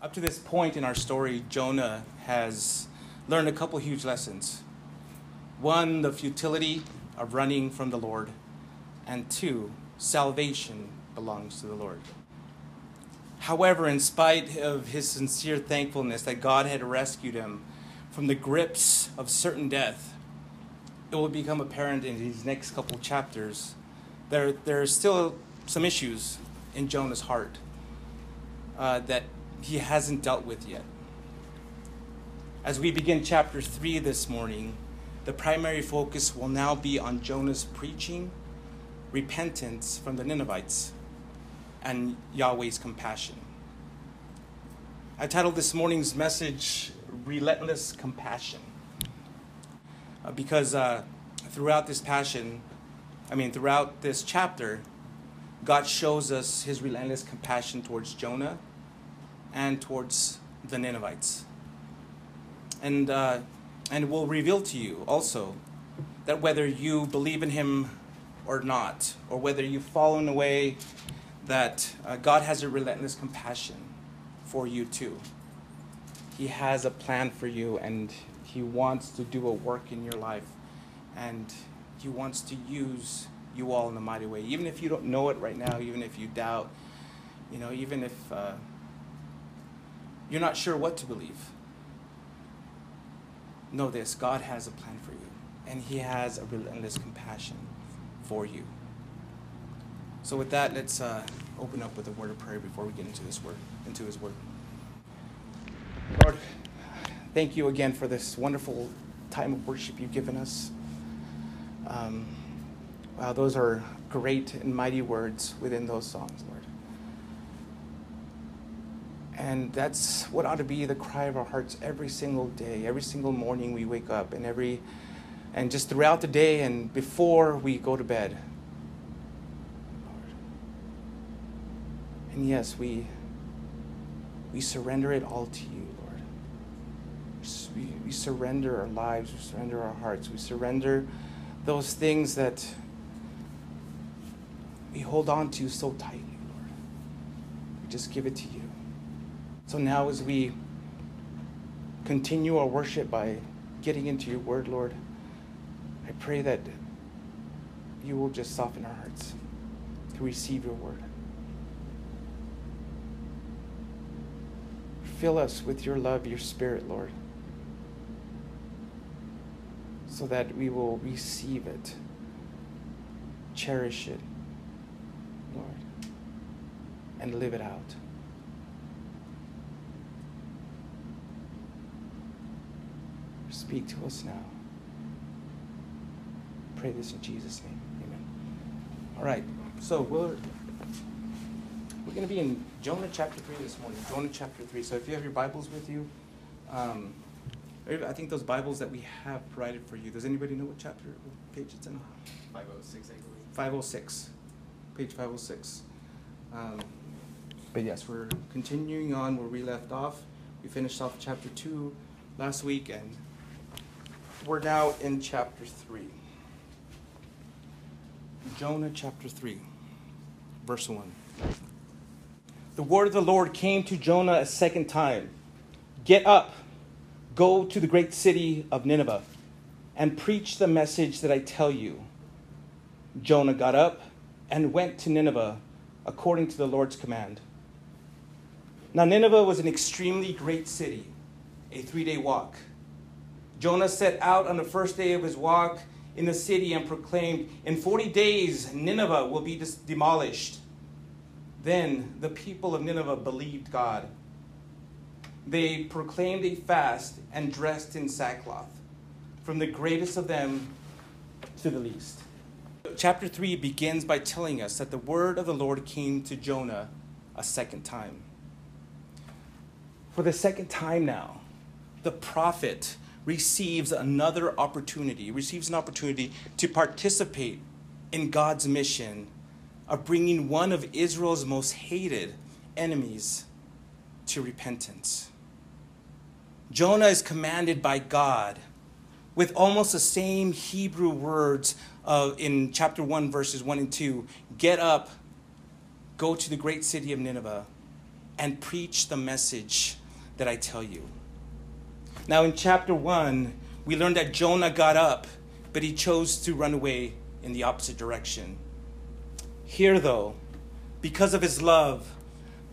Up to this point in our story, Jonah has learned a couple huge lessons. One, the futility of running from the Lord, and two, salvation belongs to the Lord. However, in spite of his sincere thankfulness that God had rescued him from the grips of certain death, it will become apparent in these next couple chapters there, there are still some issues in Jonah's heart uh, that he hasn't dealt with yet. As we begin chapter 3 this morning, the primary focus will now be on Jonah's preaching, repentance from the Ninevites, and Yahweh's compassion. I titled this morning's message Relentless Compassion uh, because uh, throughout this passion, I mean, throughout this chapter, God shows us his relentless compassion towards Jonah and towards the Ninevites. And, uh, and will reveal to you also that whether you believe in him or not, or whether you've fallen away, that uh, God has a relentless compassion for you too. He has a plan for you, and He wants to do a work in your life, and He wants to use you all in a mighty way. Even if you don't know it right now, even if you doubt, you know, even if. Uh, you're not sure what to believe. Know this God has a plan for you, and He has a relentless compassion for you. So, with that, let's uh, open up with a word of prayer before we get into this word, into His word. Lord, thank you again for this wonderful time of worship you've given us. Um, wow, those are great and mighty words within those songs, Lord. And that's what ought to be the cry of our hearts every single day, every single morning we wake up, and every and just throughout the day and before we go to bed. And yes, we we surrender it all to you, Lord. We, we surrender our lives, we surrender our hearts, we surrender those things that we hold on to so tightly, Lord. We just give it to you. So now, as we continue our worship by getting into your word, Lord, I pray that you will just soften our hearts to receive your word. Fill us with your love, your spirit, Lord, so that we will receive it, cherish it, Lord, and live it out. Speak to us now. Pray this in Jesus' name. Amen. All right. So we're we're going to be in Jonah chapter three this morning. Jonah chapter three. So if you have your Bibles with you, um, I think those Bibles that we have provided for you. Does anybody know what chapter, what page it's in? Five oh six. Five oh six. page five oh six. Um, but yes, we're continuing on where we left off. We finished off chapter two last week, and we're now in chapter 3. Jonah chapter 3, verse 1. The word of the Lord came to Jonah a second time Get up, go to the great city of Nineveh, and preach the message that I tell you. Jonah got up and went to Nineveh according to the Lord's command. Now, Nineveh was an extremely great city, a three day walk. Jonah set out on the first day of his walk in the city and proclaimed, In 40 days, Nineveh will be demolished. Then the people of Nineveh believed God. They proclaimed a fast and dressed in sackcloth, from the greatest of them to the least. Chapter 3 begins by telling us that the word of the Lord came to Jonah a second time. For the second time now, the prophet receives another opportunity, receives an opportunity to participate in God's mission of bringing one of Israel's most hated enemies to repentance. Jonah is commanded by God with almost the same Hebrew words uh, in chapter 1, verses 1 and 2 Get up, go to the great city of Nineveh, and preach the message that I tell you. Now, in chapter 1, we learned that Jonah got up, but he chose to run away in the opposite direction. Here, though, because of his love,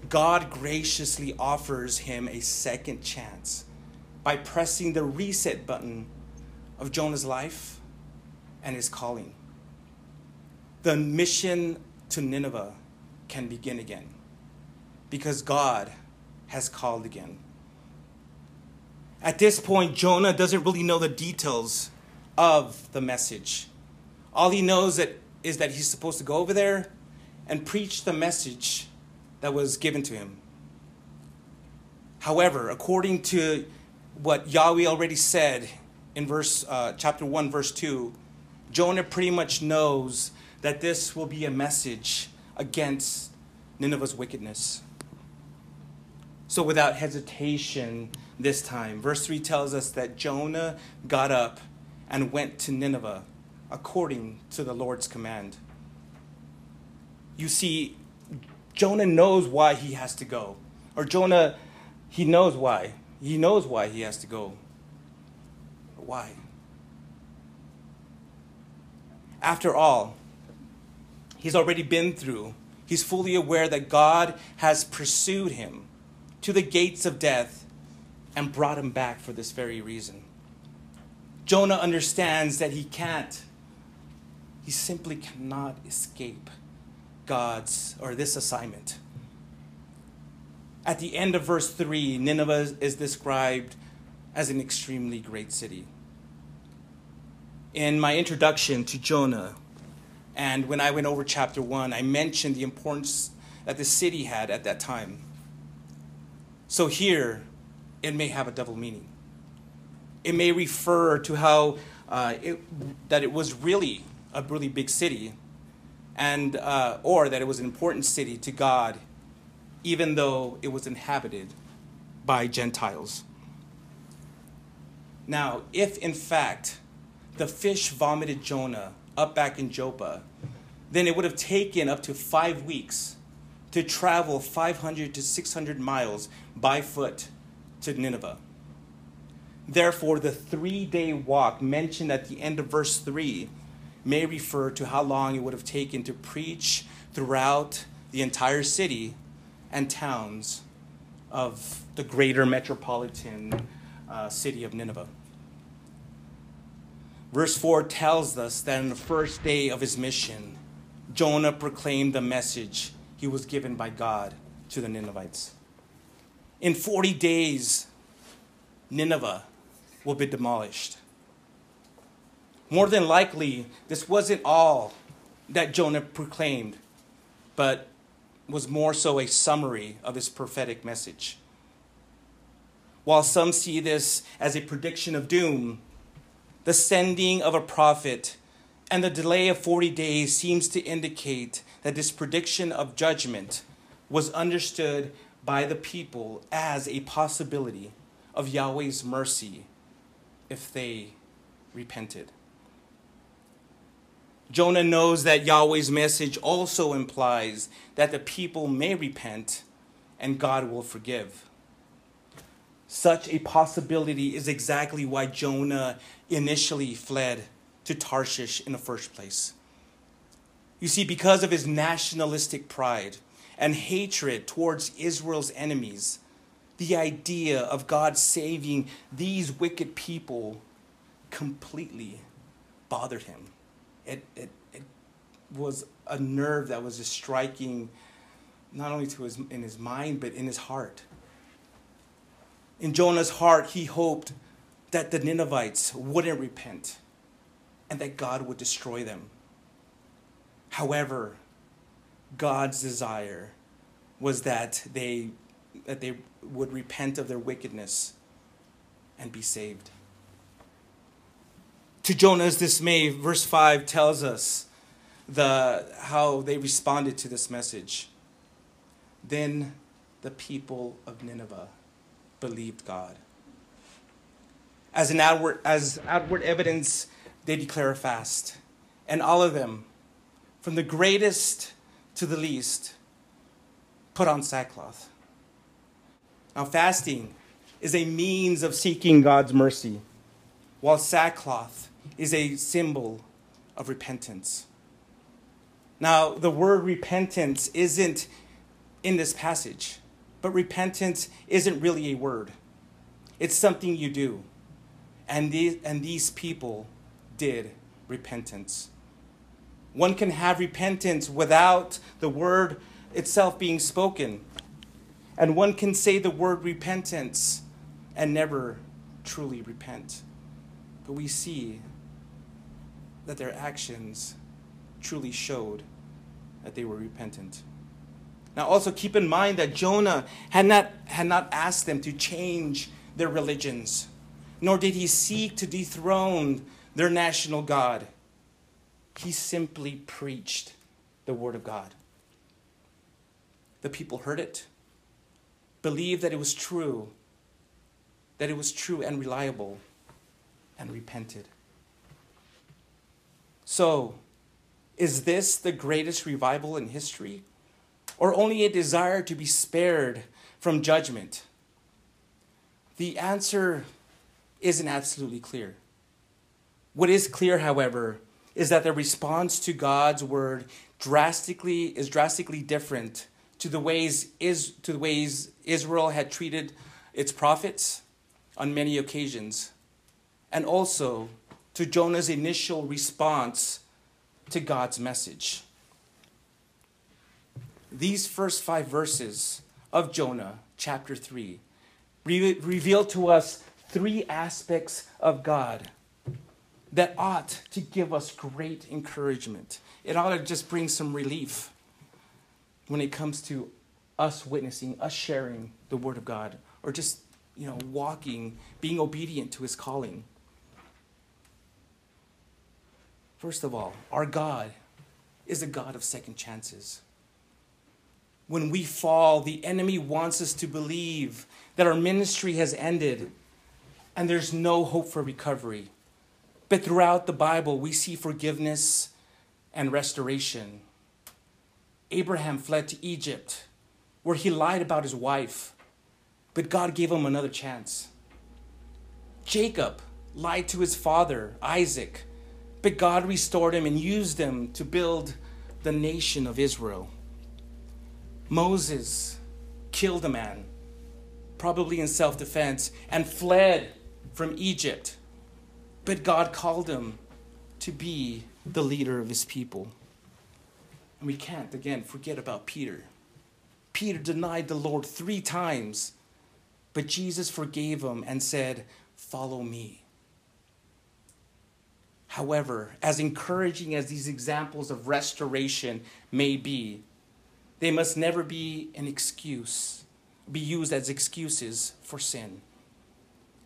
God graciously offers him a second chance by pressing the reset button of Jonah's life and his calling. The mission to Nineveh can begin again because God has called again. At this point, Jonah doesn't really know the details of the message. All he knows that is that he's supposed to go over there and preach the message that was given to him. However, according to what Yahweh already said in verse uh, chapter 1 verse 2, Jonah pretty much knows that this will be a message against Nineveh's wickedness. So without hesitation this time, verse 3 tells us that Jonah got up and went to Nineveh according to the Lord's command. You see, Jonah knows why he has to go. Or Jonah, he knows why. He knows why he has to go. Why? After all, he's already been through. He's fully aware that God has pursued him to the gates of death and brought him back for this very reason. Jonah understands that he can't, he simply cannot escape God's or this assignment. At the end of verse 3, Nineveh is described as an extremely great city. In my introduction to Jonah, and when I went over chapter 1, I mentioned the importance that the city had at that time. So here, it may have a double meaning. It may refer to how uh, it, that it was really a really big city, and uh, or that it was an important city to God, even though it was inhabited by Gentiles. Now, if in fact the fish vomited Jonah up back in Joppa, then it would have taken up to five weeks to travel 500 to 600 miles by foot to Nineveh. Therefore, the three day walk mentioned at the end of verse 3 may refer to how long it would have taken to preach throughout the entire city and towns of the greater metropolitan uh, city of Nineveh. Verse 4 tells us that on the first day of his mission, Jonah proclaimed the message he was given by God to the Ninevites. In 40 days, Nineveh will be demolished. More than likely, this wasn't all that Jonah proclaimed, but was more so a summary of his prophetic message. While some see this as a prediction of doom, the sending of a prophet and the delay of 40 days seems to indicate that this prediction of judgment was understood by the people as a possibility of Yahweh's mercy if they repented. Jonah knows that Yahweh's message also implies that the people may repent and God will forgive. Such a possibility is exactly why Jonah initially fled to Tarshish in the first place. You see, because of his nationalistic pride and hatred towards Israel's enemies, the idea of God saving these wicked people completely bothered him. It, it, it was a nerve that was just striking not only to his in his mind but in his heart. In jonah's heart he hoped that the ninevites wouldn't repent and that god would destroy them. However god's desire was that they that they would repent of their wickedness and be saved to Jonah's dismay, verse 5 tells us the, how they responded to this message. Then the people of Nineveh believed God. As an outward, as outward evidence, they declare a fast. And all of them, from the greatest to the least, put on sackcloth. Now, fasting is a means of seeking God's mercy, while sackcloth is a symbol of repentance. Now, the word repentance isn't in this passage, but repentance isn't really a word, it's something you do. And these, and these people did repentance. One can have repentance without the word itself being spoken. And one can say the word repentance and never truly repent. But we see that their actions truly showed that they were repentant. Now, also keep in mind that Jonah had not, had not asked them to change their religions, nor did he seek to dethrone their national God. He simply preached the Word of God. The people heard it, believed that it was true, that it was true and reliable, and repented. So, is this the greatest revival in history? Or only a desire to be spared from judgment? The answer isn't absolutely clear. What is clear, however, is that the response to God's word drastically is drastically different to the ways is to the ways Israel had treated its prophets on many occasions, and also to Jonah's initial response to God's message. These first five verses of Jonah, chapter 3, re- reveal to us three aspects of God that ought to give us great encouragement. It ought to just bring some relief when it comes to us witnessing, us sharing the Word of God, or just, you know, walking, being obedient to His calling. First of all, our God is a God of second chances. When we fall, the enemy wants us to believe that our ministry has ended and there's no hope for recovery. But throughout the Bible, we see forgiveness and restoration. Abraham fled to Egypt, where he lied about his wife, but God gave him another chance. Jacob lied to his father, Isaac, but God restored him and used him to build the nation of Israel. Moses killed a man, probably in self defense, and fled from Egypt. But God called him to be the leader of his people. And we can't, again, forget about Peter. Peter denied the Lord three times, but Jesus forgave him and said, Follow me. However, as encouraging as these examples of restoration may be, they must never be an excuse, be used as excuses for sin.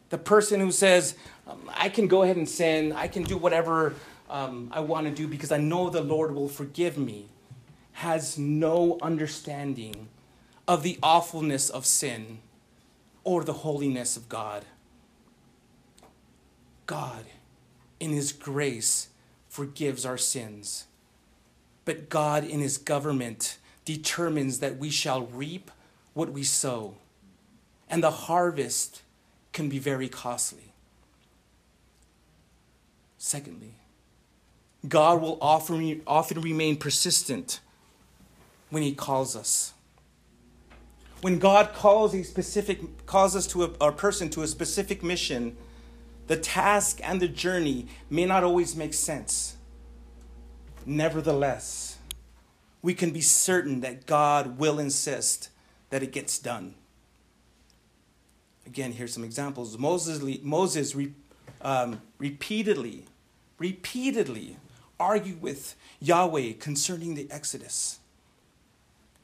The person who says, um, I can go ahead and sin, I can do whatever um, I want to do because I know the Lord will forgive me, has no understanding of the awfulness of sin or the holiness of God. God in His grace, forgives our sins. But God, in His government, determines that we shall reap what we sow. And the harvest can be very costly. Secondly, God will often, often remain persistent when He calls us. When God calls a specific calls us to a, a person to a specific mission, the task and the journey may not always make sense. Nevertheless, we can be certain that God will insist that it gets done. Again, here's some examples. Moses, Moses um, repeatedly, repeatedly argued with Yahweh concerning the Exodus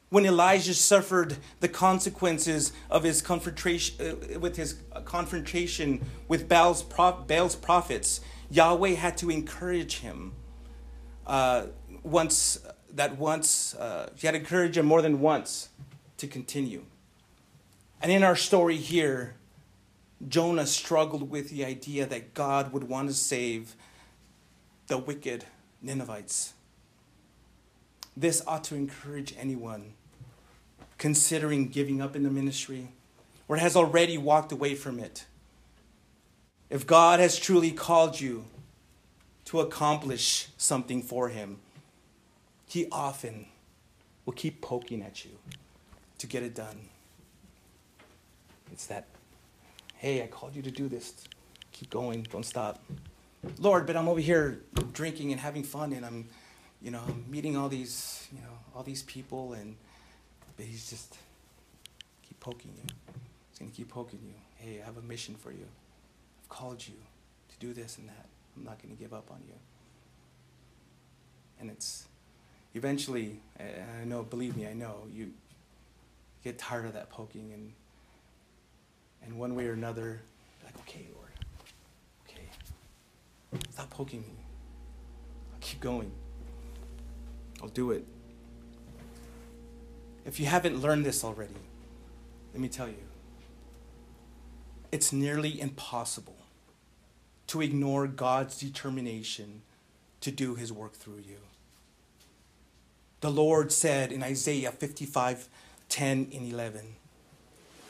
when Elijah suffered the consequences of his confrontation uh, with his confrontation with Baal's, Baal's prophets, Yahweh had to encourage him. Uh, once that once uh, he had to encourage him more than once to continue. And in our story here, Jonah struggled with the idea that God would want to save the wicked Ninevites. This ought to encourage anyone considering giving up in the ministry or has already walked away from it. If God has truly called you to accomplish something for Him, He often will keep poking at you to get it done. It's that, hey, I called you to do this. Keep going, don't stop. Lord, but I'm over here drinking and having fun and I'm, you know, I'm meeting all these, you know, all these people and but he's just keep poking you. He's gonna keep poking you. Hey, I have a mission for you. I've called you to do this and that. I'm not gonna give up on you. And it's eventually, I know, believe me, I know, you get tired of that poking and and one way or another, like, okay, Lord, okay, stop poking me. I'll keep going. I'll do it. If you haven't learned this already, let me tell you, it's nearly impossible to ignore God's determination to do his work through you. The Lord said in Isaiah 55 10 and 11,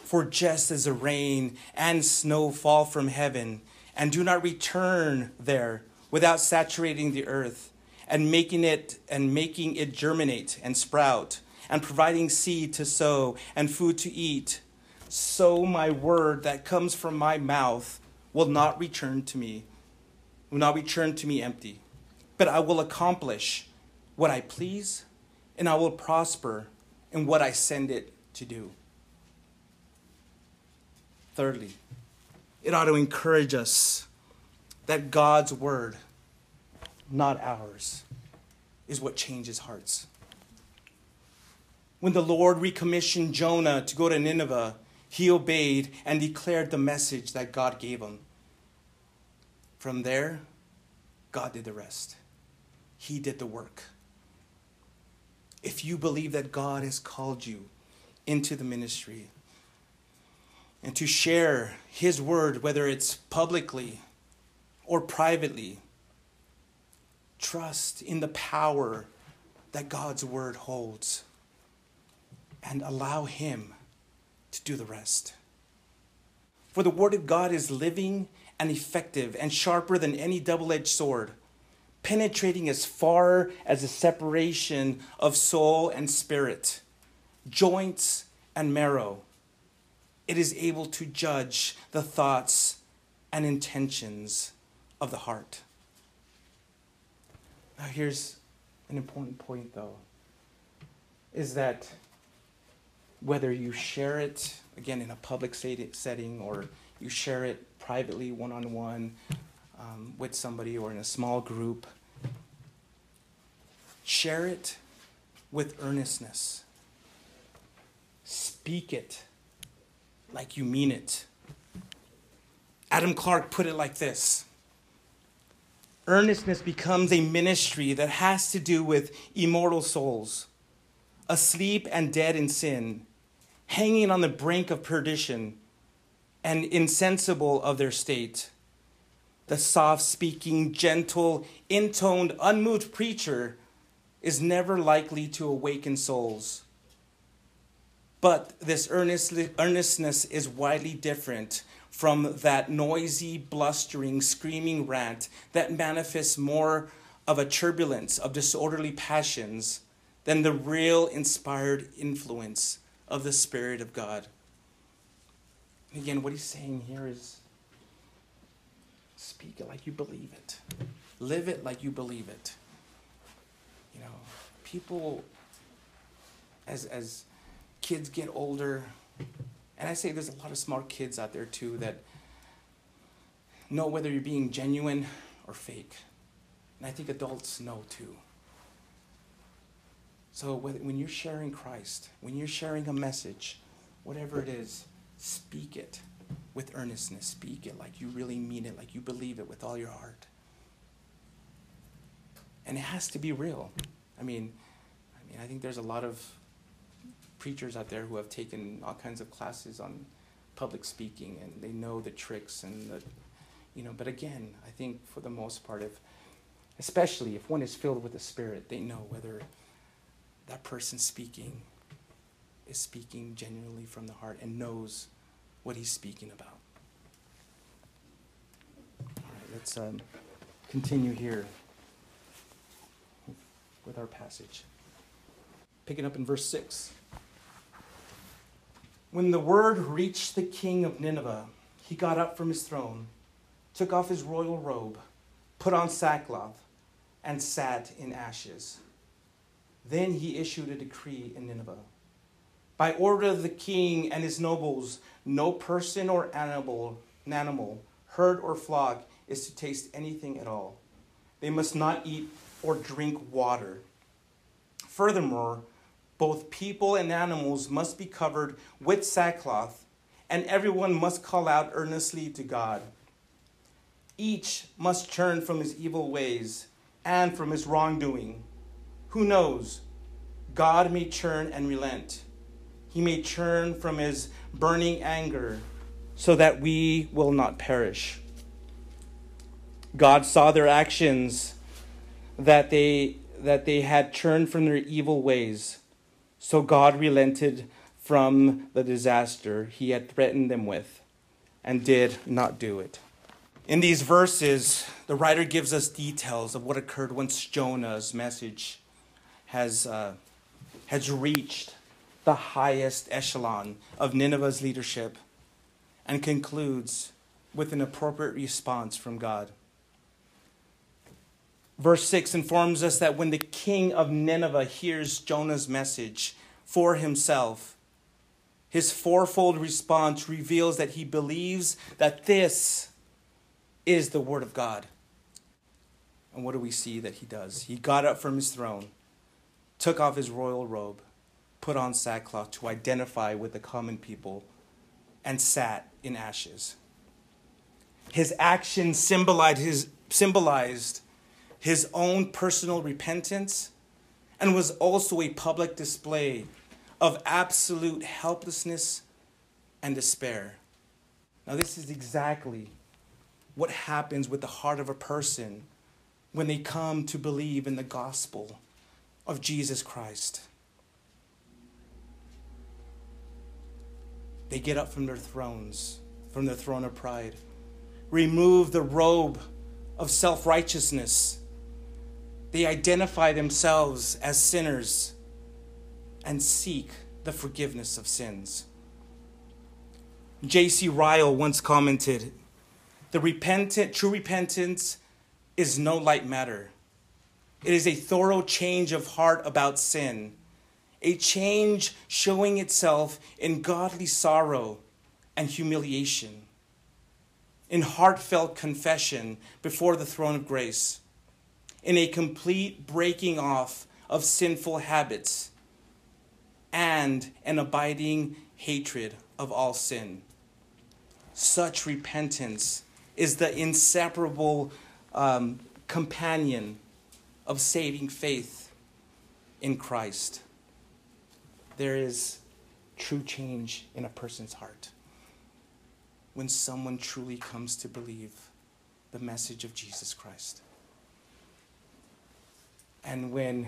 For just as the rain and snow fall from heaven and do not return there without saturating the earth and making it and making it germinate and sprout and providing seed to sow and food to eat, so my word that comes from my mouth will not return to me, will not return to me empty, but I will accomplish what I please and I will prosper in what I send it to do. Thirdly, it ought to encourage us that God's word, not ours, is what changes hearts. When the Lord recommissioned Jonah to go to Nineveh, he obeyed and declared the message that God gave him. From there, God did the rest. He did the work if you believe that God has called you into the ministry and to share His word, whether it's publicly or privately, trust in the power that God's word holds and allow Him to do the rest. For the word of God is living and effective and sharper than any double edged sword penetrating as far as the separation of soul and spirit, joints and marrow. It is able to judge the thoughts and intentions of the heart. Now, here's an important point, though, is that whether you share it, again, in a public setting or you share it privately, one on one, with somebody or in a small group. Share it with earnestness. Speak it like you mean it. Adam Clarke put it like this Earnestness becomes a ministry that has to do with immortal souls, asleep and dead in sin, hanging on the brink of perdition, and insensible of their state the soft speaking, gentle, intoned, unmoved preacher is never likely to awaken souls. But this earnestness is widely different from that noisy, blustering, screaming rant that manifests more of a turbulence of disorderly passions than the real inspired influence of the Spirit of God. Again, what he's saying here is Speak it like you believe it. Live it like you believe it. You know, people, as, as kids get older, and I say there's a lot of smart kids out there too that know whether you're being genuine or fake. And I think adults know too. So when you're sharing Christ, when you're sharing a message, whatever it is, speak it with earnestness. Speak it like you really mean it, like you believe it with all your heart. And it has to be real. I mean, I mean, I think there's a lot of preachers out there who have taken all kinds of classes on public speaking and they know the tricks and the you know, but again, I think for the most part if especially if one is filled with the spirit, they know whether that person speaking is speaking genuinely from the heart and knows what he's speaking about. All right, let's um, continue here with our passage. Picking up in verse 6. When the word reached the king of Nineveh, he got up from his throne, took off his royal robe, put on sackcloth, and sat in ashes. Then he issued a decree in Nineveh. By order of the king and his nobles, no person or animal, animal, herd or flock is to taste anything at all. They must not eat or drink water. Furthermore, both people and animals must be covered with sackcloth, and everyone must call out earnestly to God. Each must turn from his evil ways and from his wrongdoing. Who knows? God may turn and relent. He may turn from his burning anger so that we will not perish. God saw their actions that they that they had turned from their evil ways. So God relented from the disaster he had threatened them with and did not do it. In these verses, the writer gives us details of what occurred once Jonah's message has, uh, has reached the highest echelon of Nineveh's leadership and concludes with an appropriate response from God. Verse 6 informs us that when the king of Nineveh hears Jonah's message for himself, his fourfold response reveals that he believes that this is the Word of God. And what do we see that he does? He got up from his throne, took off his royal robe, put on sackcloth to identify with the common people, and sat in ashes. His action symbolized his, symbolized his own personal repentance and was also a public display of absolute helplessness and despair. Now, this is exactly what happens with the heart of a person when they come to believe in the gospel of Jesus Christ. They get up from their thrones, from their throne of pride, remove the robe of self righteousness. They identify themselves as sinners and seek the forgiveness of sins. J.C. Ryle once commented the repentant, true repentance is no light matter. It is a thorough change of heart about sin, a change showing itself in godly sorrow and humiliation, in heartfelt confession before the throne of grace, in a complete breaking off of sinful habits, and an abiding hatred of all sin. Such repentance is the inseparable um, companion of saving faith in Christ. There is true change in a person's heart when someone truly comes to believe the message of Jesus Christ. And when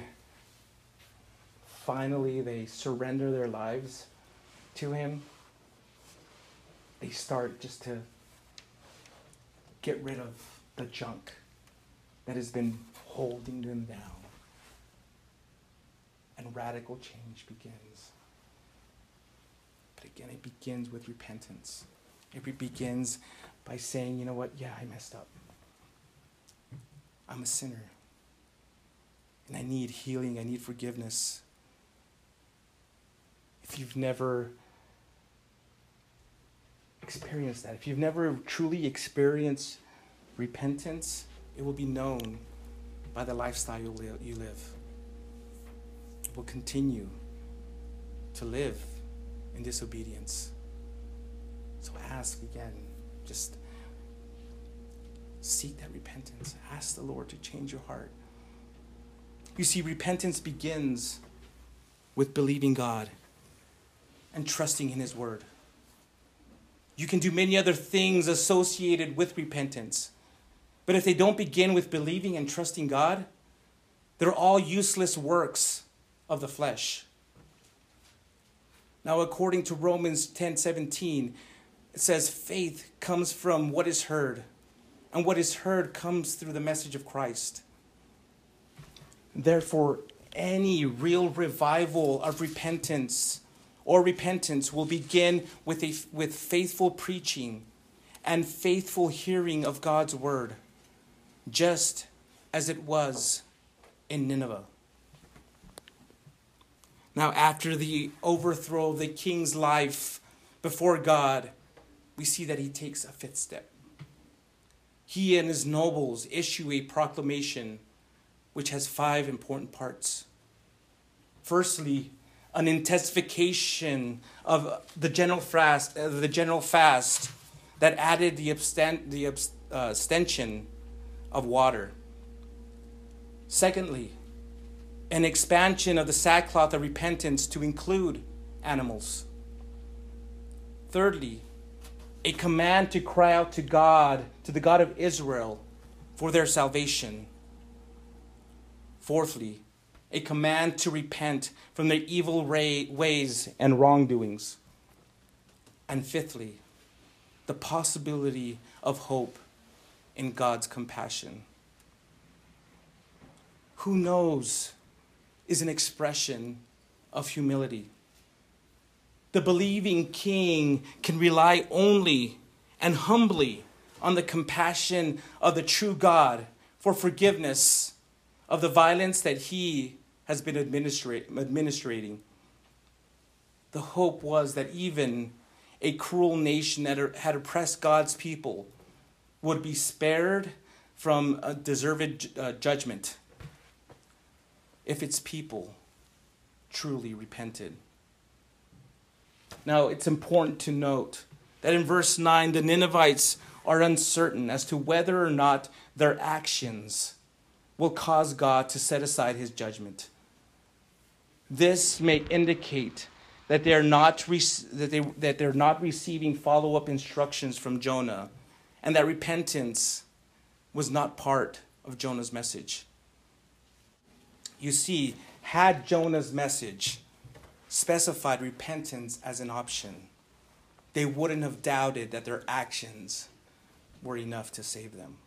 finally they surrender their lives to Him, they start just to get rid of the junk that has been holding them down. And radical change begins. But again, it begins with repentance. It begins by saying, you know what? Yeah, I messed up. I'm a sinner. And I need healing, I need forgiveness. If you've never experienced that. If you've never truly experienced repentance, it will be known by the lifestyle you live. You live. will continue to live in disobedience. So ask again. Just seek that repentance. Ask the Lord to change your heart. You see, repentance begins with believing God and trusting in His Word. You can do many other things associated with repentance. But if they don't begin with believing and trusting God, they're all useless works of the flesh. Now, according to Romans 10 17, it says faith comes from what is heard, and what is heard comes through the message of Christ. Therefore, any real revival of repentance or repentance will begin with, a, with faithful preaching and faithful hearing of God's word, just as it was in Nineveh. Now, after the overthrow of the king's life before God, we see that he takes a fifth step. He and his nobles issue a proclamation which has five important parts. Firstly, an intensification of the general fast, uh, the general fast that added the, absten- the abst- uh, abstention of water. Secondly, an expansion of the sackcloth of repentance to include animals. Thirdly, a command to cry out to God, to the God of Israel, for their salvation. Fourthly, a command to repent from their evil ways and wrongdoings. And fifthly, the possibility of hope in God's compassion. Who knows is an expression of humility. The believing king can rely only and humbly on the compassion of the true God for forgiveness of the violence that he has been administrating. The hope was that even a cruel nation that had oppressed God's people would be spared from a deserved uh, judgment if its people truly repented. Now, it's important to note that in verse 9, the Ninevites are uncertain as to whether or not their actions will cause God to set aside his judgment. This may indicate that they're not, that they, that they're not receiving follow up instructions from Jonah and that repentance was not part of Jonah's message. You see, had Jonah's message specified repentance as an option, they wouldn't have doubted that their actions were enough to save them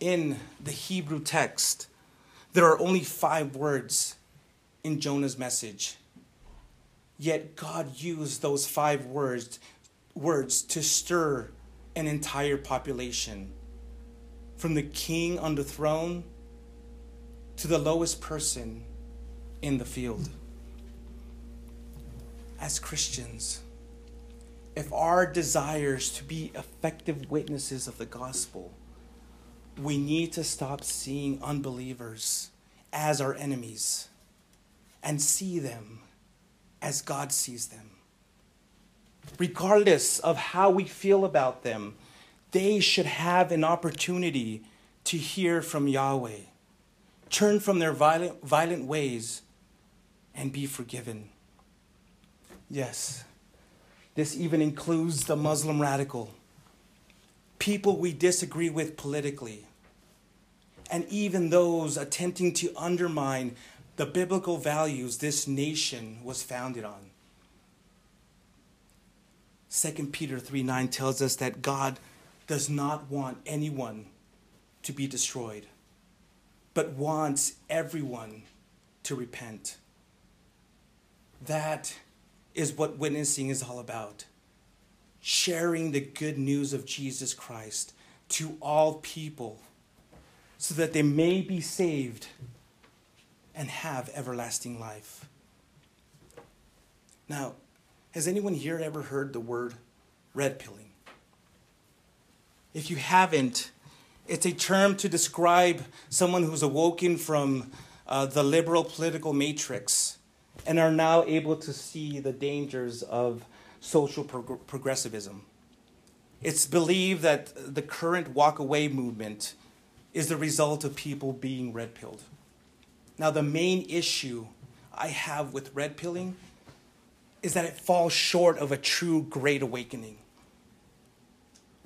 in the Hebrew text, there are only five words in Jonah's message. Yet God used those five words, words to stir an entire population. From the king on the throne to the lowest person in the field. As Christians, if our desires to be effective witnesses of the gospel, we need to stop seeing unbelievers as our enemies and see them as God sees them. Regardless of how we feel about them, they should have an opportunity to hear from Yahweh, turn from their violent, violent ways, and be forgiven. Yes, this even includes the Muslim radical people we disagree with politically, and even those attempting to undermine the biblical values this nation was founded on. 2 Peter 3 9 tells us that God does not want anyone to be destroyed, but wants everyone to repent. That is what witnessing is all about sharing the good news of Jesus Christ to all people so that they may be saved and have everlasting life. Now, has anyone here ever heard the word red pilling? If you haven't, it's a term to describe someone who's awoken from uh, the liberal political matrix and are now able to see the dangers of social prog- progressivism. It's believed that the current walk away movement is the result of people being red pilled. Now, the main issue I have with red pilling is that it falls short of a true great awakening.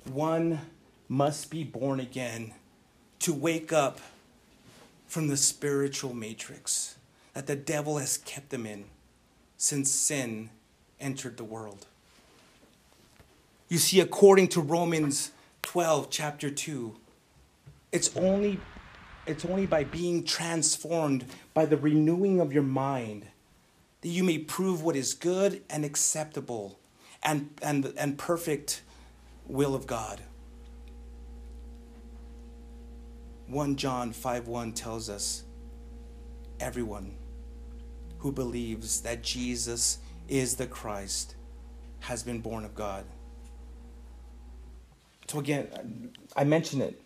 One must be born again to wake up from the spiritual matrix that the devil has kept them in since sin entered the world. You see, according to Romans 12, chapter 2, it's only, it's only by being transformed by the renewing of your mind that you may prove what is good and acceptable and, and, and perfect will of God. 1 John 5 1 tells us everyone who believes that Jesus is the Christ has been born of God. So, again, I mention it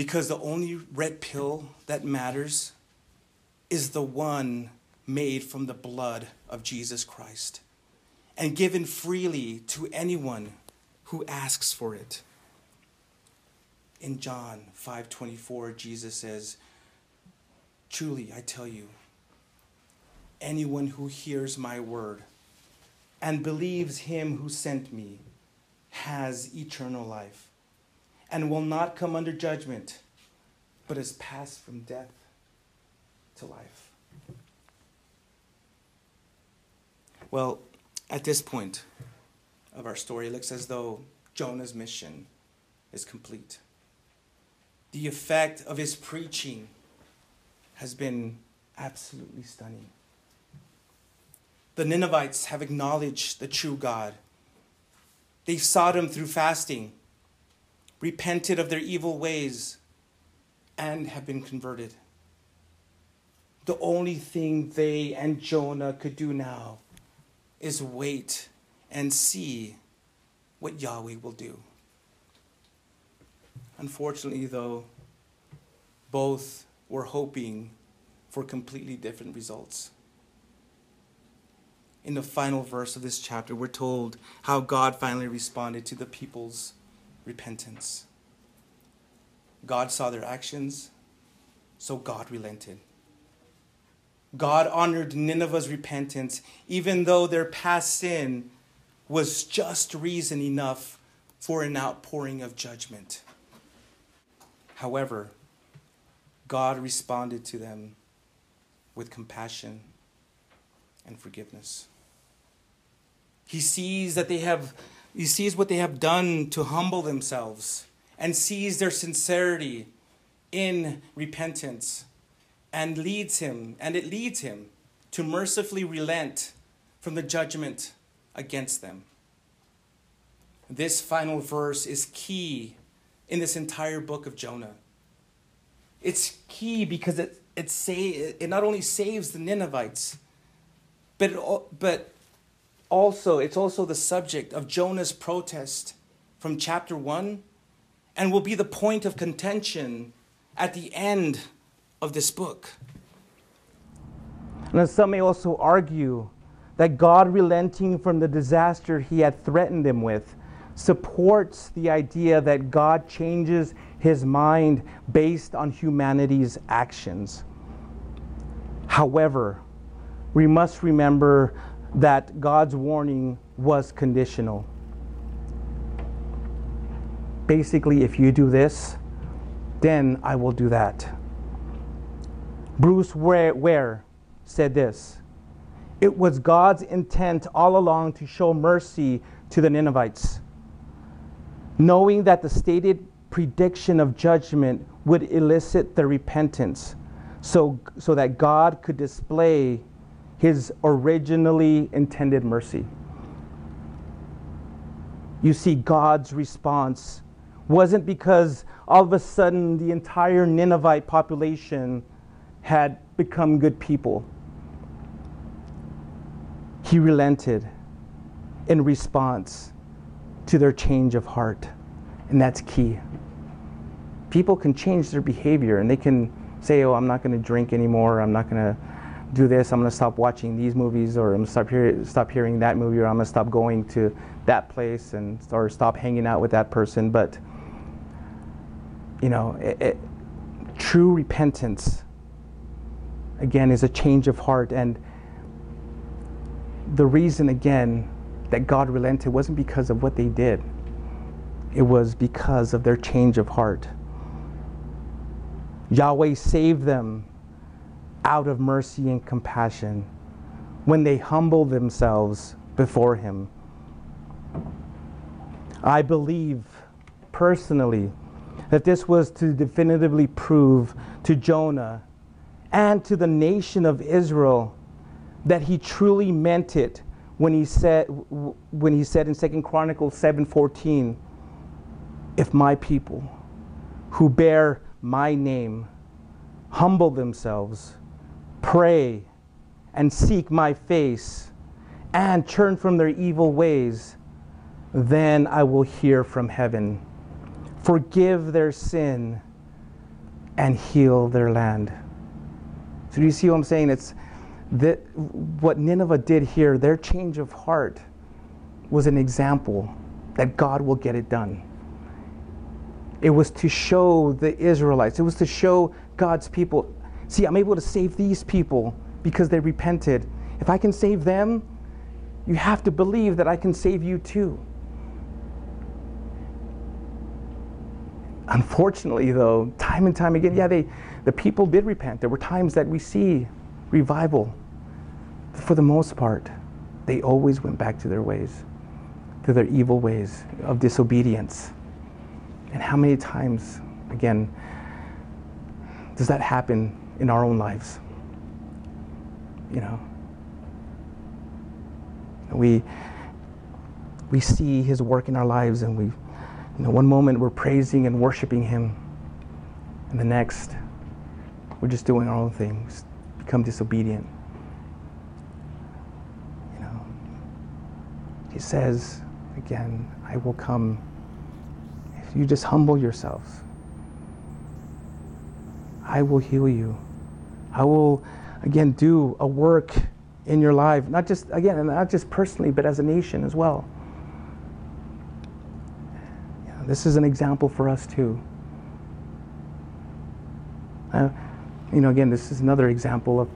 because the only red pill that matters is the one made from the blood of Jesus Christ and given freely to anyone who asks for it. In John 5:24 Jesus says, "Truly I tell you, anyone who hears my word and believes him who sent me has eternal life and will not come under judgment, but has passed from death to life." Well, at this point of our story, it looks as though Jonah's mission is complete. The effect of his preaching has been absolutely stunning. The Ninevites have acknowledged the true God. They've sought him through fasting, repented of their evil ways, and have been converted. The only thing they and Jonah could do now is wait and see what Yahweh will do. Unfortunately, though, both were hoping for completely different results. In the final verse of this chapter, we're told how God finally responded to the people's repentance. God saw their actions, so God relented. God honored Nineveh's repentance, even though their past sin was just reason enough for an outpouring of judgment. However, God responded to them with compassion and forgiveness. He sees that they have he sees what they have done to humble themselves and sees their sincerity in repentance and leads him, and it leads him to mercifully relent from the judgment against them. This final verse is key in this entire book of Jonah. It's key because it, it, say, it not only saves the Ninevites, but, it, but also it's also the subject of Jonah's protest from chapter 1 and will be the point of contention at the end of this book. And some may also argue that God relenting from the disaster he had threatened them with supports the idea that God changes his mind based on humanity's actions. However, we must remember that God's warning was conditional. Basically, if you do this, then I will do that. Bruce Ware said this It was God's intent all along to show mercy to the Ninevites, knowing that the stated prediction of judgment would elicit their repentance so, so that God could display his originally intended mercy. You see, God's response wasn't because all of a sudden the entire Ninevite population had become good people. He relented in response to their change of heart. And that's key. People can change their behavior and they can say, oh, I'm not going to drink anymore. I'm not going to do this. I'm going to stop watching these movies or I'm going to stop, hear, stop hearing that movie or I'm going to stop going to that place and or stop hanging out with that person. But, you know, it, it, true repentance again, is a change of heart. And the reason, again, that God relented wasn't because of what they did, it was because of their change of heart. Yahweh saved them out of mercy and compassion when they humble themselves before Him. I believe personally that this was to definitively prove to Jonah and to the nation of Israel that he truly meant it when he said when he said in 2 Chronicles 7:14 if my people who bear my name humble themselves pray and seek my face and turn from their evil ways then I will hear from heaven. Forgive their sin and heal their land. So do you see what I'm saying? It's that what Nineveh did here, their change of heart, was an example that God will get it done. It was to show the Israelites, it was to show God's people see, I'm able to save these people because they repented. If I can save them, you have to believe that I can save you too. Unfortunately, though, time and time again, yeah, they, the people did repent. There were times that we see revival for the most part, they always went back to their ways, to their evil ways of disobedience. And how many times, again, does that happen in our own lives? You know, we we see His work in our lives, and we, you know, one moment we're praising and worshiping Him, and the next we're just doing our own things, become disobedient. You know, He says, again, I will come if you just humble yourselves. I will heal you. I will, again, do a work in your life, not just, again, not just personally, but as a nation as well. this is an example for us too. Uh, you know, again, this is another example of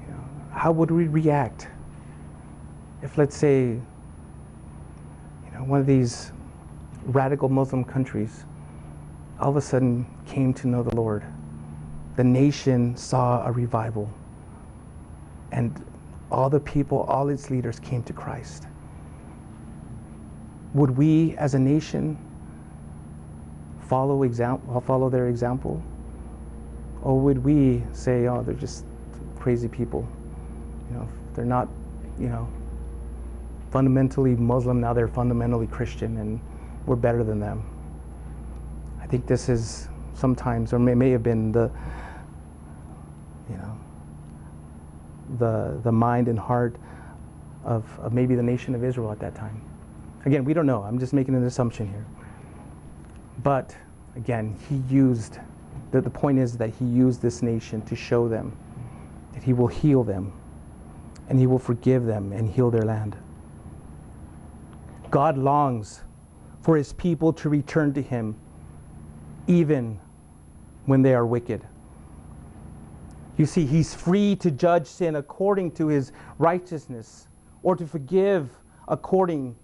you know, how would we react if let's say, you know, one of these radical Muslim countries all of a sudden came to know the Lord, the nation saw a revival, and all the people, all its leaders came to Christ. Would we, as a nation, follow example, follow their example, or would we say, "Oh, they're just crazy people"? You know, they're not, you know, fundamentally Muslim, now they're fundamentally Christian, and we're better than them. I think this is sometimes, or may, may have been the, you know, the, the mind and heart of, of maybe the nation of Israel at that time. Again, we don't know. I'm just making an assumption here. But again, he used, the, the point is that he used this nation to show them that he will heal them and he will forgive them and heal their land. God longs for his people to return to him even when they are wicked. You see, he's free to judge sin according to his righteousness or to forgive according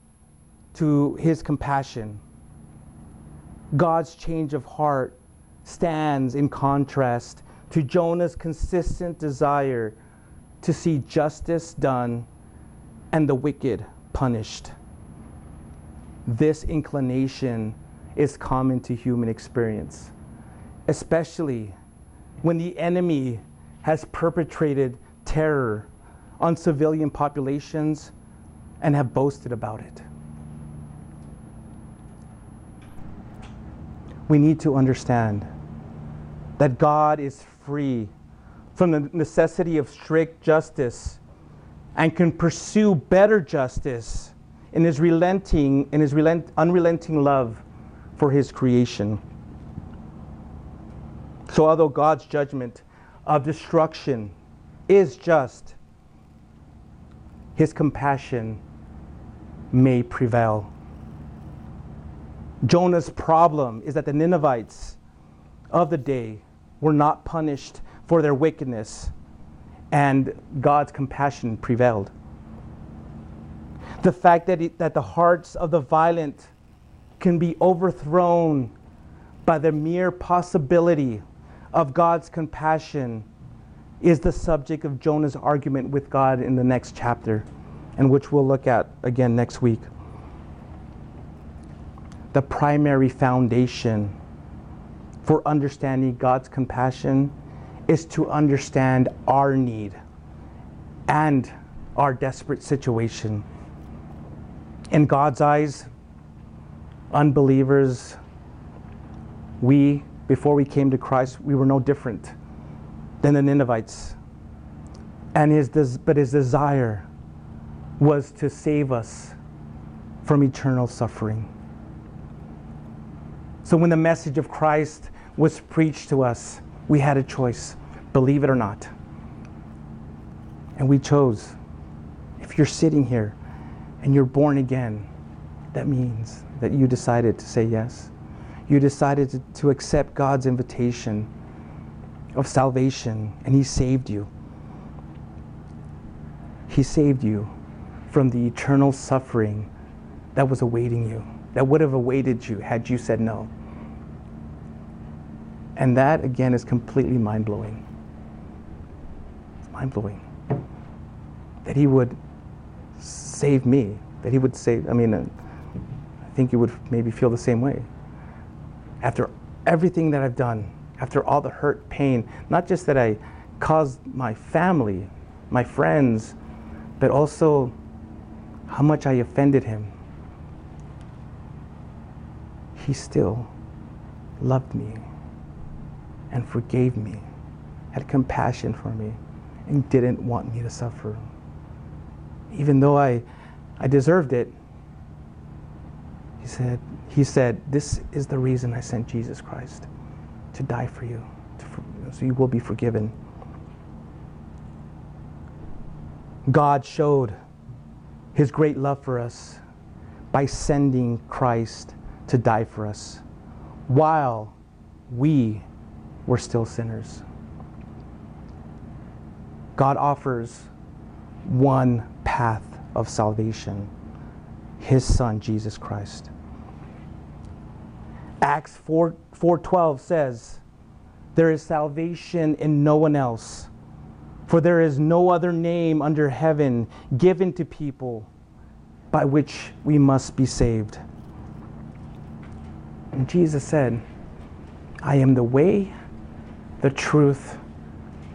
to his compassion. God's change of heart stands in contrast to Jonah's consistent desire to see justice done and the wicked punished. This inclination is common to human experience, especially when the enemy has perpetrated terror on civilian populations and have boasted about it. We need to understand that God is free from the necessity of strict justice and can pursue better justice in his relenting, in his relent, unrelenting love for his creation. So, although God's judgment of destruction is just, his compassion may prevail. Jonah's problem is that the Ninevites of the day were not punished for their wickedness, and God's compassion prevailed. The fact that, it, that the hearts of the violent can be overthrown by the mere possibility of God's compassion is the subject of Jonah's argument with God in the next chapter, and which we'll look at again next week. the primary foundation for understanding God's compassion is to understand our need and our desperate situation. In God's eyes, unbelievers, we, before we came to Christ, we were no different than the Ninevites. And his des- but his desire was to save us from eternal suffering. So when the message of Christ was preached to us, we had a choice believe it or not. And we chose. If you're sitting here and you're born again, that means that you decided to say yes. You decided to, to accept God's invitation of salvation, and He saved you. He saved you from the eternal suffering that was awaiting you, that would have awaited you had you said no. And that, again, is completely mind blowing. It's mind blowing. That He would save me, that He would save, I mean, uh, I think you would maybe feel the same way. After everything that I've done, after all the hurt, pain, not just that I caused my family, my friends, but also how much I offended Him, He still loved me and forgave me, had compassion for me, and didn't want me to suffer. Even though I, I deserved it, he said, he said, This is the reason I sent Jesus Christ to die for you, so you will be forgiven. God showed his great love for us by sending Christ to die for us while we were still sinners. God offers one path of salvation his son Jesus Christ. Acts 4 4:12 says, "There is salvation in no one else, for there is no other name under heaven given to people by which we must be saved." And Jesus said, "I am the way, the truth,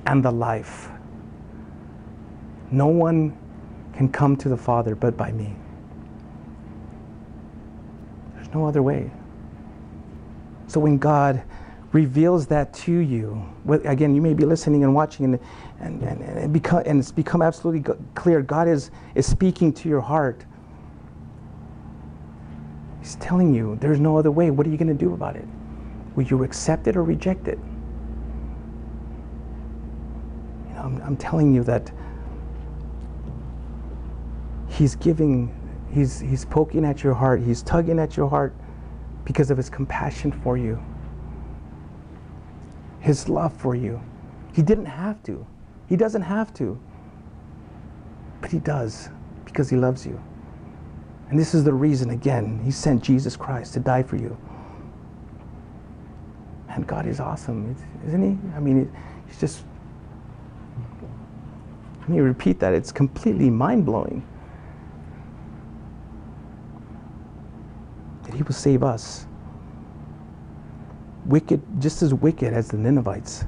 and the life. No one can come to the Father but by me. There's no other way. So when God reveals that to you, again, you may be listening and watching, and, and, and, and, become, and it's become absolutely clear God is, is speaking to your heart. He's telling you there's no other way. What are you going to do about it? Will you accept it or reject it? I'm, I'm telling you that He's giving, he's, he's poking at your heart, He's tugging at your heart because of His compassion for you, His love for you. He didn't have to, He doesn't have to, but He does because He loves you. And this is the reason, again, He sent Jesus Christ to die for you. And God is awesome, isn't He? I mean, He's just let me repeat that. It's completely mind blowing that He will save us. Wicked, just as wicked as the Ninevites.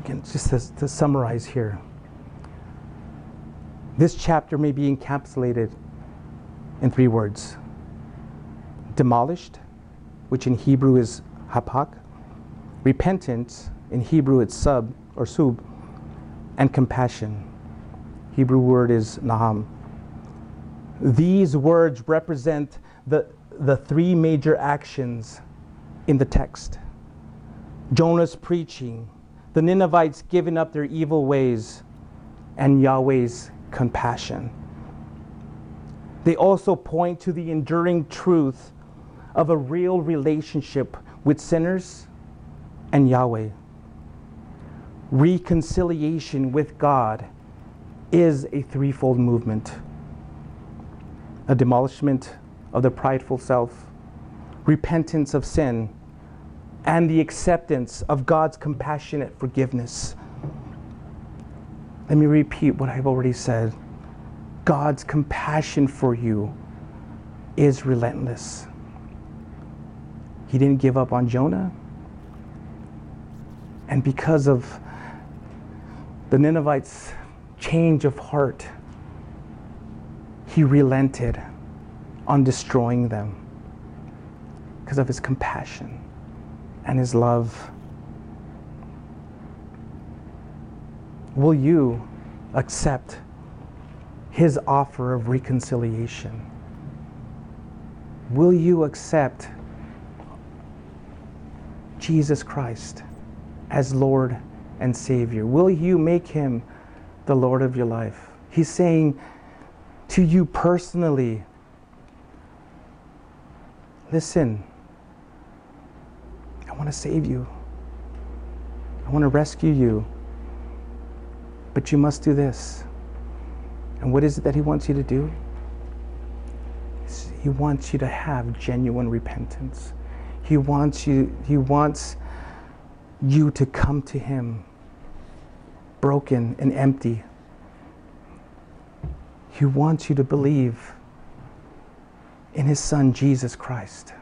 Again, just to, to summarize here, this chapter may be encapsulated in three words demolished, which in Hebrew is hapak, repentance, in Hebrew it's sub or sub, and compassion. Hebrew word is naham. These words represent the, the three major actions in the text Jonah's preaching, the Ninevites giving up their evil ways, and Yahweh's compassion. They also point to the enduring truth of a real relationship with sinners and Yahweh. Reconciliation with God is a threefold movement a demolishment of the prideful self, repentance of sin, and the acceptance of God's compassionate forgiveness. Let me repeat what I've already said. God's compassion for you is relentless. He didn't give up on Jonah. And because of the Ninevites' change of heart, he relented on destroying them because of his compassion and his love. Will you accept his offer of reconciliation? Will you accept Jesus Christ as Lord and Savior? Will you make him the Lord of your life? He's saying to you personally, listen, I want to save you. I want to rescue you. But you must do this. And what is it that He wants you to do? He wants you to have genuine repentance. He wants you, He wants you to come to Him broken and empty. He wants you to believe in His Son, Jesus Christ.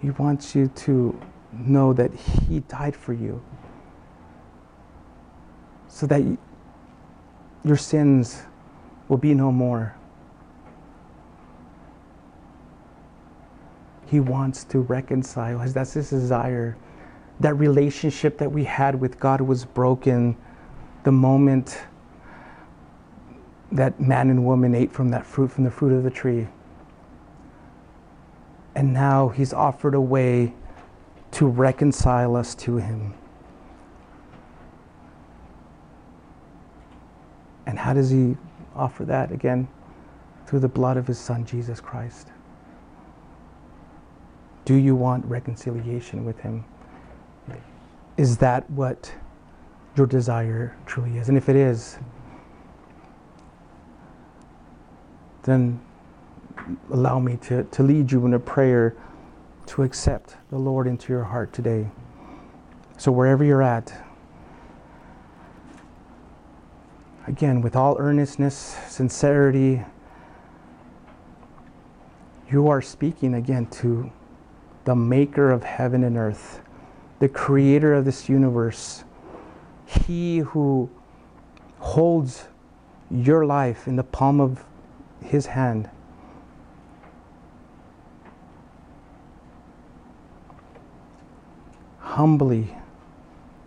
He wants you to know that He died for you so that your sins will be no more. He wants to reconcile. That's his desire. That relationship that we had with God was broken the moment that man and woman ate from that fruit, from the fruit of the tree. And now he's offered a way to reconcile us to him. And how does he offer that? Again, through the blood of his son, Jesus Christ. Do you want reconciliation with him? Is that what your desire truly is? And if it is, then allow me to, to lead you in a prayer to accept the Lord into your heart today. So, wherever you're at, again, with all earnestness, sincerity, you are speaking again to the maker of heaven and earth, the creator of this universe, he who holds your life in the palm of his hand. Humbly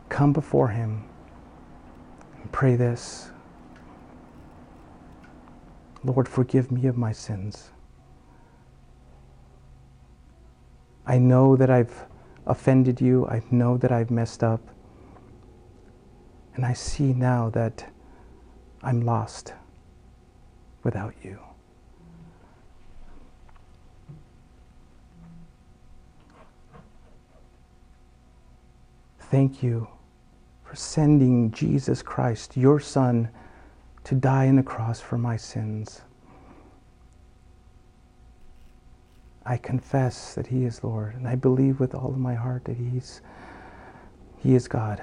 come before him and pray this Lord, forgive me of my sins. I know that I've offended you. I know that I've messed up. And I see now that I'm lost without you. Thank you for sending Jesus Christ, your Son, to die on the cross for my sins. I confess that He is Lord, and I believe with all of my heart that He's He is God.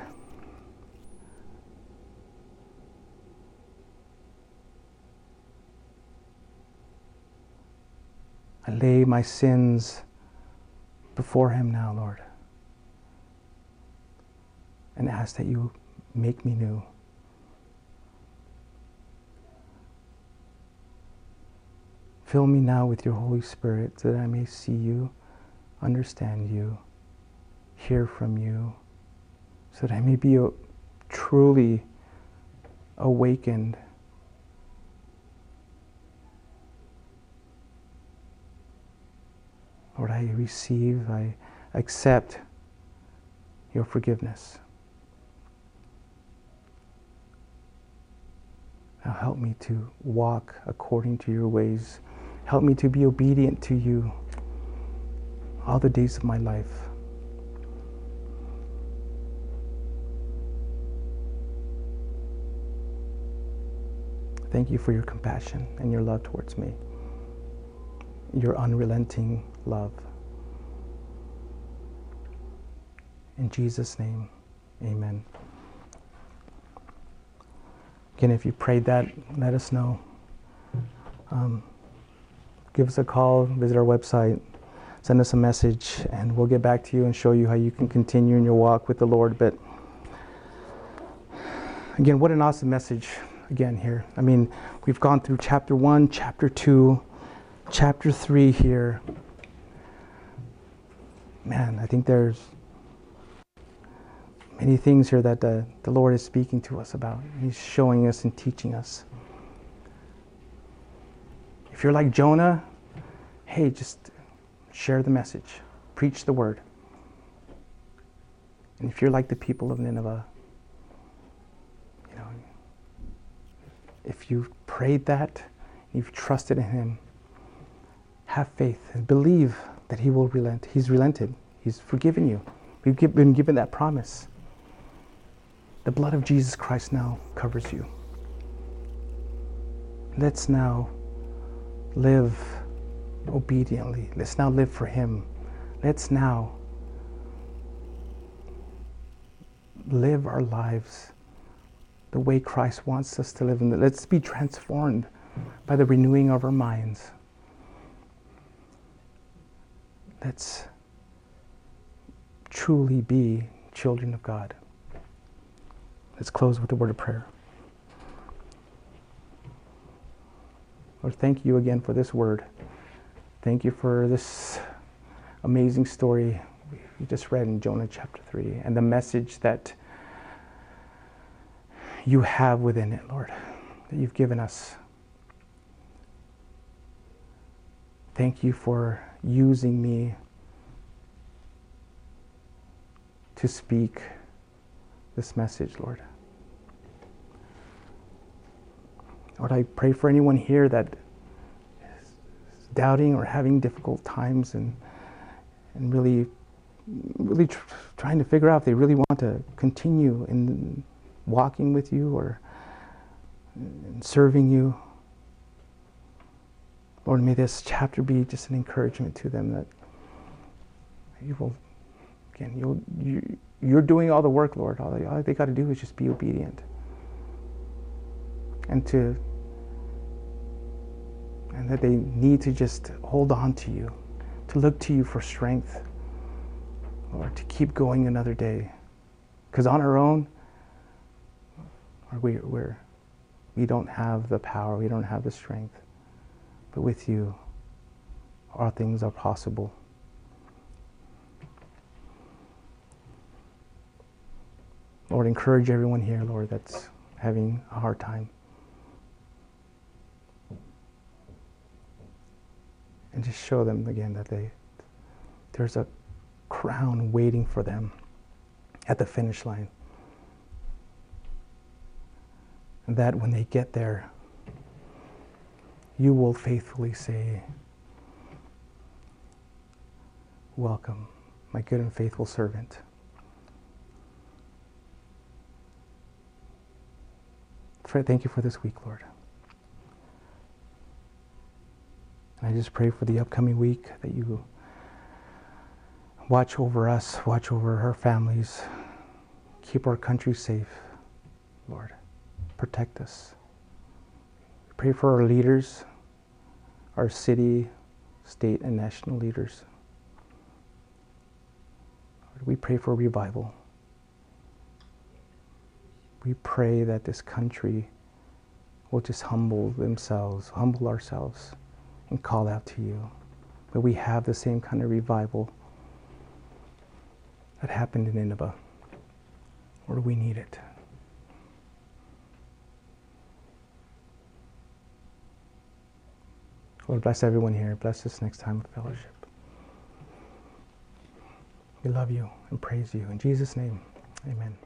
I lay my sins before Him now, Lord, and ask that you make me new. Fill me now with your Holy Spirit so that I may see you, understand you, hear from you, so that I may be truly awakened. Lord, I receive, I accept your forgiveness. Now help me to walk according to your ways Help me to be obedient to you all the days of my life. Thank you for your compassion and your love towards me, your unrelenting love. In Jesus' name, amen. Again, if you prayed that, let us know. Um, give us a call, visit our website, send us a message, and we'll get back to you and show you how you can continue in your walk with the Lord. But again, what an awesome message again here. I mean, we've gone through chapter 1, chapter 2, chapter 3 here. Man, I think there's many things here that the, the Lord is speaking to us about. He's showing us and teaching us. If you're like Jonah, hey, just share the message, preach the word. And if you're like the people of Nineveh, you know, if you've prayed that, you've trusted in Him, have faith and believe that He will relent. He's relented, He's forgiven you. We've been given that promise. The blood of Jesus Christ now covers you. Let's now live obediently. Let's now live for Him. Let's now live our lives the way Christ wants us to live. And let's be transformed by the renewing of our minds. Let's truly be children of God. Let's close with a word of prayer. Lord, thank you again for this word. Thank you for this amazing story we just read in Jonah chapter 3 and the message that you have within it, Lord, that you've given us. Thank you for using me to speak this message, Lord. Lord, I pray for anyone here that is doubting or having difficult times and, and really, really tr- trying to figure out if they really want to continue in walking with you or in serving you. Lord, may this chapter be just an encouragement to them that you will, again, you'll, you, you're doing all the work, Lord. All they, all they got to do is just be obedient. And to and that they need to just hold on to you, to look to you for strength, or to keep going another day. Because on our own, we, we're, we don't have the power, we don't have the strength. But with you, all things are possible. Lord, encourage everyone here, Lord, that's having a hard time. and just show them again that they there's a crown waiting for them at the finish line. And that when they get there, you will faithfully say, Welcome, my good and faithful servant. Thank you for this week, Lord. And I just pray for the upcoming week that you watch over us, watch over our families, keep our country safe, Lord. Protect us. Pray for our leaders, our city, state, and national leaders. Lord, we pray for revival. We pray that this country will just humble themselves, humble ourselves and call out to you. But we have the same kind of revival that happened in Nineveh. Or do we need it. Lord, bless everyone here. Bless this next time of fellowship. We love you and praise you. In Jesus' name, amen.